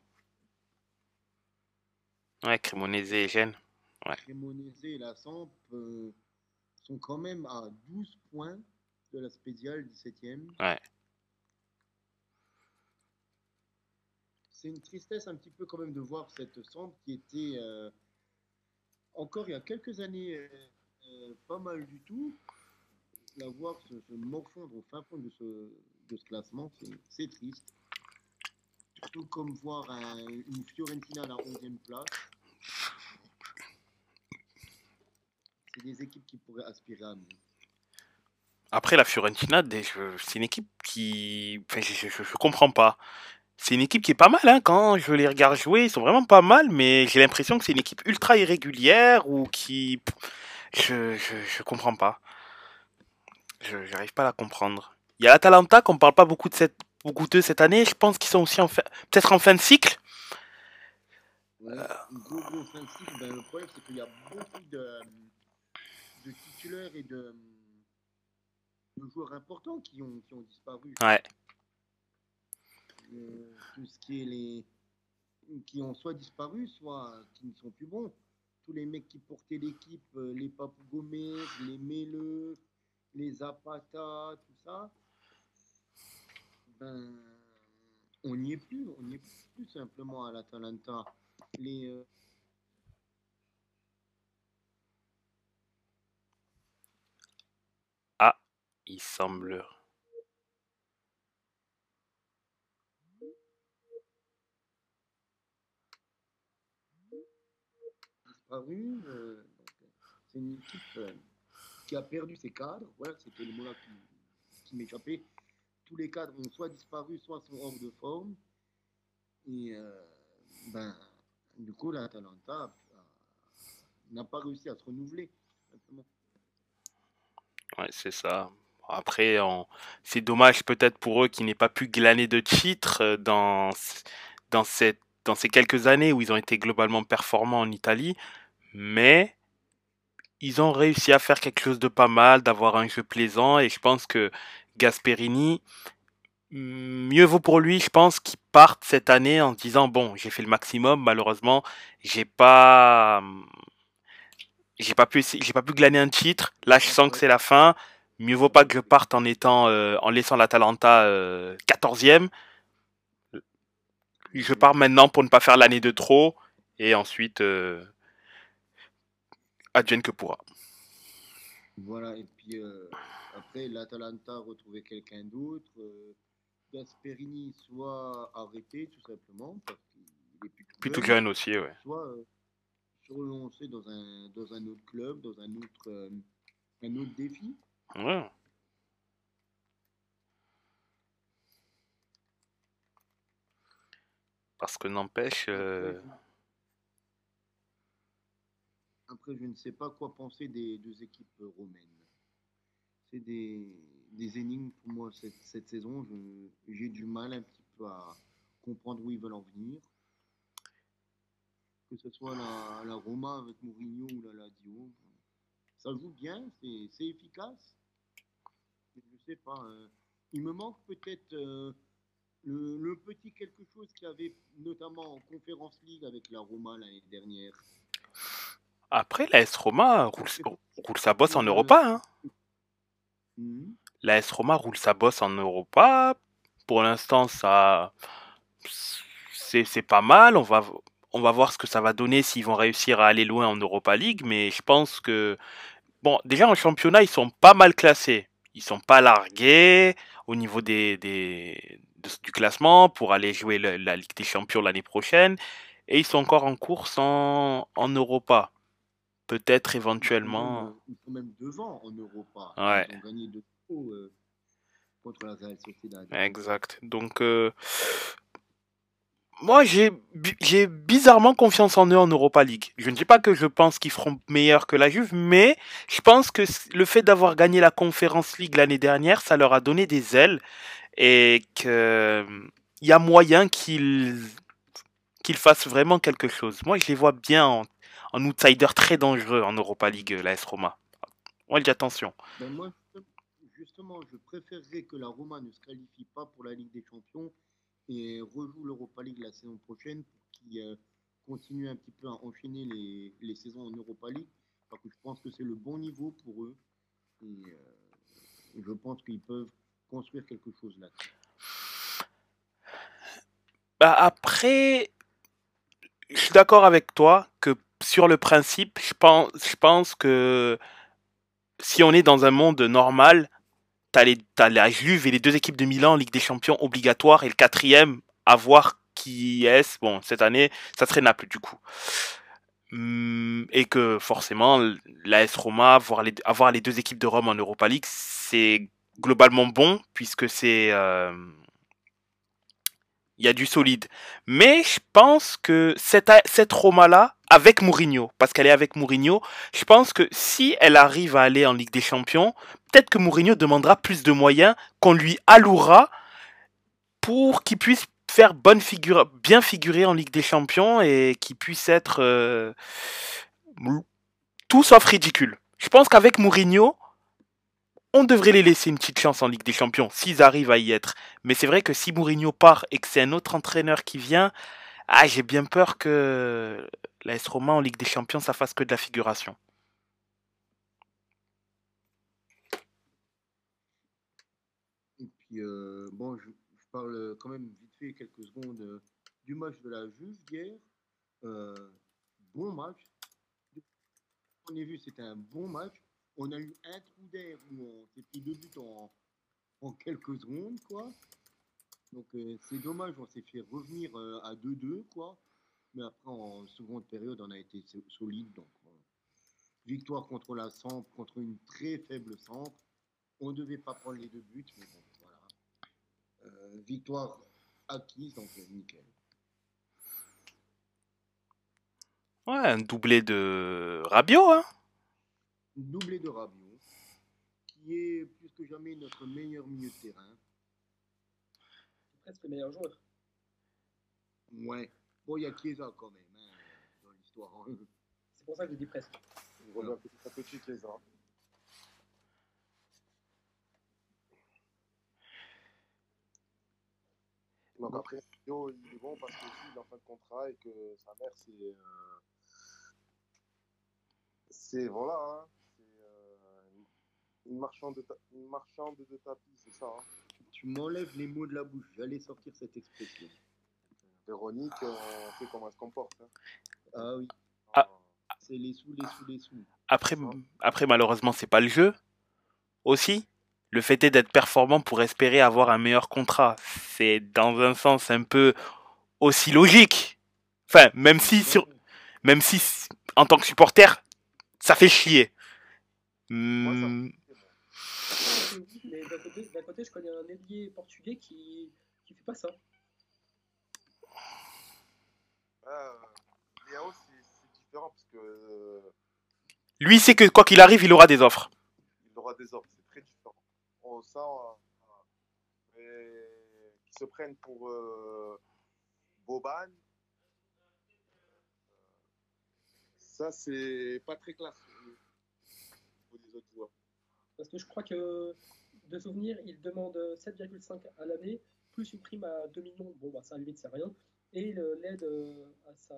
Ouais, Cremonese et Gênes. Ouais. Cremonese et la Samp euh, sont quand même à 12 points de la spéciale 17e. Ouais. C'est une tristesse un petit peu quand même de voir cette Samp qui était euh, encore il y a quelques années euh, euh, pas mal du tout. La voir se, se morfondre au fin fond de ce, de ce classement, c'est- triste. Surtout comme voir un- une Fiorentina à la 11e place. C'est des équipes qui pourraient aspirer à mieux. Après, la Fiorentina, c'est une équipe qui. Je, je comprends pas. C'est une équipe qui est pas mal, hein. Quand je les regarde jouer, ils sont vraiment pas mal, mais j'ai l'impression que c'est une équipe ultra irrégulière ou qui. Je, je, je comprends pas. Je j'arrive pas à la comprendre. Il y a l'Atalanta qu'on parle pas beaucoup de cette beaucoup d'eux cette année. Je pense qu'ils sont aussi en fin, peut-être en fin de cycle. Ouais, fin de cycle, ben, le problème c'est qu'il y a beaucoup de, de titulaires et de, de joueurs importants qui ont, qui ont disparu. Ouais tout ce qui est les qui ont soit disparu, soit qui ne sont plus bons. Tous les mecs qui portaient l'équipe, euh, les papougomes les Méleux, les Zapata, tout ça, ben, on n'y est plus. On n'y est plus, simplement à l'Atalanta. Les. Euh, ah, il semble disparu. euh, c'est une équipe euh, qui a perdu ses cadres. Voilà, c'était le mot-là qui, qui m'échappait. Tous les cadres ont soit disparu, soit sont hors de forme. Et euh, ben, du coup, l'Atalanta n'a pas réussi à se renouveler. simplement. Ouais, c'est ça. Après, c'est dommage peut-être pour eux qu'ils n'aient pas pu glaner de titres dans, dans, cette, dans ces quelques années où ils ont été globalement performants en Italie, mais ils ont réussi à faire quelque chose de pas mal, d'avoir un jeu plaisant, et je pense que Gasperini, mieux vaut pour lui, je pense, qu'il parte cette année en se disant, bon, j'ai fait le maximum, malheureusement, j'ai pas, j'ai pas pu, j'ai pas pu glaner un titre, là je sens que c'est la fin, mieux vaut pas que je parte en étant, euh, en laissant l'Atalanta euh, 14e, je pars maintenant pour ne pas faire l'année de trop, et ensuite, euh, advienne que pourra. Voilà, et puis euh, après, l'Atalanta a retrouvé quelqu'un d'autre. euh, Gasperini soit arrêté tout simplement parce qu'il est plus tout jeune, jeune aussi, ouais. soit euh, se relancer dans un, dans un autre club, dans un autre, euh, un autre défi. Ouais. Parce que n'empêche, après, je ne sais pas quoi penser des deux équipes romaines. C'est des, énigmes pour moi cette, saison. J'ai du mal un petit peu à comprendre où ils veulent en venir. Que ce soit la, Roma avec Mourinho ou la Lazio. Ça joue bien, c'est efficace. Mais Je sais pas. euh, il me manque peut-être euh, le, le petit quelque chose qu'il y avait notamment en Conférence League avec la Roma l'année dernière. Après, la S Roma roule, roule sa bosse en Europa. Hein. Mhm. La S Roma roule sa bosse en Europa. Pour l'instant, ça, c'est c'est pas mal. On va, on va voir ce que ça va donner s'ils vont réussir à aller loin en Europa League. Mais je pense que, bon, déjà en championnat, ils sont pas mal classés. Ils sont pas largués au niveau des, des, de- du classement pour aller jouer le- la Ligue des Champions l'année prochaine. Et ils sont encore en course en, en Europa. Peut-être éventuellement. ils sont même devant en Europa. Ouais. Ils ont gagné deux fois euh, contre la Real Sociedad. Exact. Donc, euh, moi, j'ai bi- j'ai bizarrement confiance en eux en Europa League. Je ne dis pas que je pense qu'ils feront meilleur que la Juve, mais je pense que le fait d'avoir gagné la Conference League l'année dernière, ça leur a donné des ailes et que il y a moyen qu'ils qu'ils fassent vraiment quelque chose. Moi, je les vois bien en, en outsider très dangereux en Europa League, la S Roma. Je dis attention. Ben moi, justement, je préférerais que la Roma ne se qualifie pas pour la Ligue des Champions et rejoue l'Europa League la saison prochaine pour qu'ils euh, continuent un petit peu à enchaîner les, les saisons en Europa League. Parce que je pense que c'est le bon niveau pour eux. Et euh, je pense qu'ils peuvent construire quelque chose là. Bah après, je suis d'accord avec toi que sur le principe, je pense, que si on est dans un monde normal, t'as les, t'as la Juve et les deux équipes de Milan en Ligue des Champions obligatoires et le quatrième à voir qui est. Bon, cette année, ça serait Naples du coup. Hum, Et que forcément, l'AS Roma, avoir les, avoir les deux équipes de Rome en Europa League, c'est globalement bon puisque c'est euh, il y a du solide. Mais je pense que cette, cette Roma-là, avec Mourinho, parce qu'elle est avec Mourinho, je pense que si elle arrive à aller en Ligue des Champions, peut-être que Mourinho demandera plus de moyens qu'on lui allouera pour qu'il puisse faire bonne figure, bien figurer en Ligue des Champions et qu'il puisse être euh, tout sauf ridicule. Je pense qu'avec Mourinho, on devrait les laisser une petite chance en Ligue des Champions, s'ils arrivent à y être. Mais c'est vrai que si Mourinho part et que c'est un autre entraîneur qui vient, ah, j'ai bien peur que la S Roma en Ligue des Champions, ça fasse que de la figuration. Et puis, euh, bon, je, parle quand même vite fait quelques secondes euh, du match de la Juve hier. Euh, bon match. On a vu, c'était un bon match. On a eu un trou d'air où on s'est pris deux buts en, quelques secondes, quoi. Donc euh, c'est dommage, on s'est fait revenir euh, à 2-2, quoi. Mais après, en seconde période, on a été so- solide. Donc, victoire contre la Samp, contre une très faible Samp. On ne devait pas prendre les deux buts, mais voilà. Euh, victoire acquise, donc nickel. Ouais, un doublé de Rabiot, hein. Doublé de Rabiot, qui est plus que jamais notre meilleur milieu de terrain. Presque le meilleur joueur. Ouais. Bon, il y a Chiesa quand même, hein, dans l'histoire. hein. C'est pour ça que je dis presque. Il revient petit à petit uns. Donc après, Yo, il est bon parce que il est en fin de contrat et que sa mère, c'est. euh, C'est. Voilà, hein, une, marchande de ta- une marchande de tapis, c'est ça. Hein. Tu m'enlèves les mots de la bouche. J'allais sortir cette expression. Véronique, euh, on sait comment elle se comporte. Hein. Ah oui, Ah. c'est les sous, les sous, les sous. Après, après malheureusement, c'est pas le jeu. Aussi, le fait est d'être performant pour espérer avoir un meilleur contrat. C'est dans un sens un peu aussi logique. Enfin, même si, sur, même si en tant que supporter, ça fait chier. Moi, ça Hmm, me fait bon. Oui, mais d'un côté, d'un côté, je connais un ailier portugais qui qui fait pas ça. Euh, Léo, c'est différent parce que. euh, Lui, c'est que quoi qu'il arrive, il aura des offres. il aura des offres, c'est très différent. On sent euh, euh, qui se prennent pour euh, Boban. Ça, c'est pas très classe pour les autres joueurs. Parce que je crois que, de souvenir, il demande 7,5 à l'année, plus une prime à 2 millions. Bon, bah, ça, à la limite, c'est rien. Et il euh, l'aide euh, à, sa...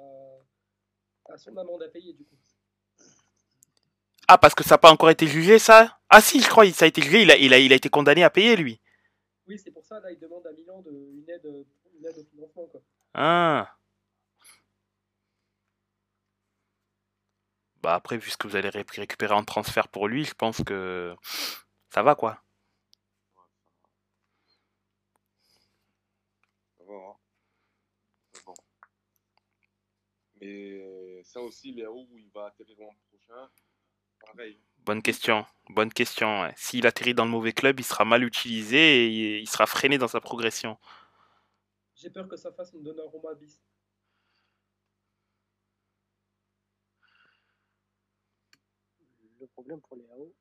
à son amende à payer, du coup. Ah, parce que ça n'a pas encore été jugé, ça? Ah si, je crois, ça a été jugé, il a, il a, il a été condamné à payer, lui. Oui, c'est pour ça, là, il demande à Milan de, une, aide, une aide au financement, quoi. Ah. Bah après, vu ce que vous allez ré- récupérer en transfert pour lui, je pense que ça va, quoi. Ça va, hein. C'est bon. Mais ça aussi, Léo, où il va atterrir l'an prochain, pareil. Bonne question, bonne question. ouais. S'il atterrit dans le mauvais club, il sera mal utilisé et il sera freiné dans sa progression. J'ai peur que ça fasse une Donnarumma bis. Le problème pour les AO,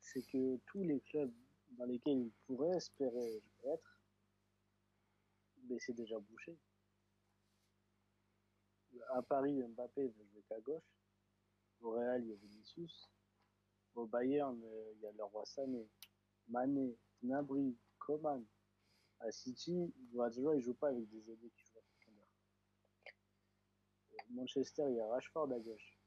c'est que tous les clubs dans lesquels ils pourraient espérer être, mais c'est déjà bouché. À Paris, Mbappé veut jouer qu'à gauche. Au Real, il y a Vinicius. Au Bayern, euh, il y a le roi Sané, Mané, Gnabry, Coman. À City, Guardiola, il joue pas avec des ailiers qui jouent à profondeur. Euh, Manchester, il y a Rashford à gauche.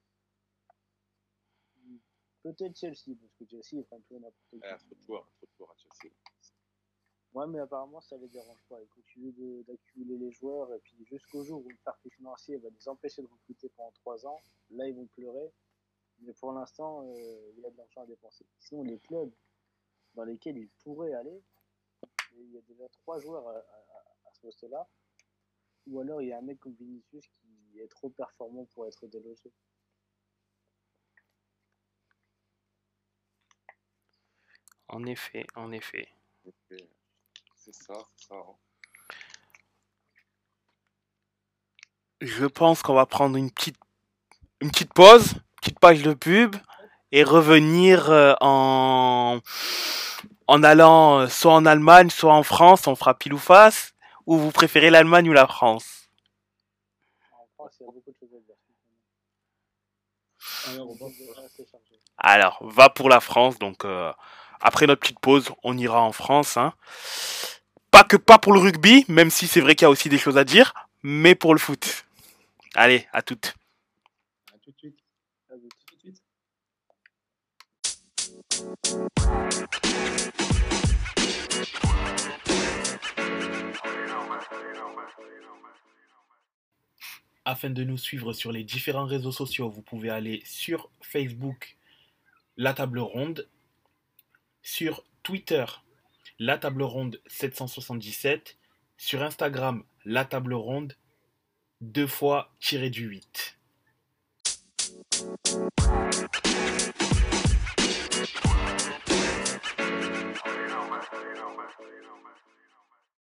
Peut-être Chelsea, parce que Chelsea, ils prennent tout n'importe. Eh, de joueurs, trop de joueurs à Chelsea. Ouais, mais apparemment, ça les dérange pas. Ils continuent d'accumuler les joueurs, et puis jusqu'au jour où le parc financier va les empêcher de recruter pendant trois ans, là, ils vont pleurer. Mais pour l'instant, euh, il y a de l'argent à dépenser. Sinon, les clubs dans lesquels ils pourraient aller, il y a déjà trois joueurs à, à- à ce poste-là. Ou alors, il y a un mec comme Vinicius qui est trop performant pour être délogé. En effet, en effet. Et C'est ça, c'est ça. hein. Je pense qu'on va prendre une petite, une petite pause, petite page de pub, et revenir euh, en, en allant euh, soit en Allemagne, soit en France. On fera pile ou face. Ou vous préférez l'Allemagne ou la France? En France, il y a beaucoup de choses à dire. Alors, va pour la France. Donc, euh, après notre petite pause, on ira en France. hein. Pas que pas pour le rugby, même si c'est vrai qu'il y a aussi des choses à dire, mais pour le foot. Allez, à toutes. à tout de suite. À. Tout de suite. Afin de nous suivre sur les différents réseaux sociaux, vous pouvez aller sur Facebook, la table ronde. Sur Twitter, la table ronde 777. Sur Instagram, la table ronde deux fois tiré du 8.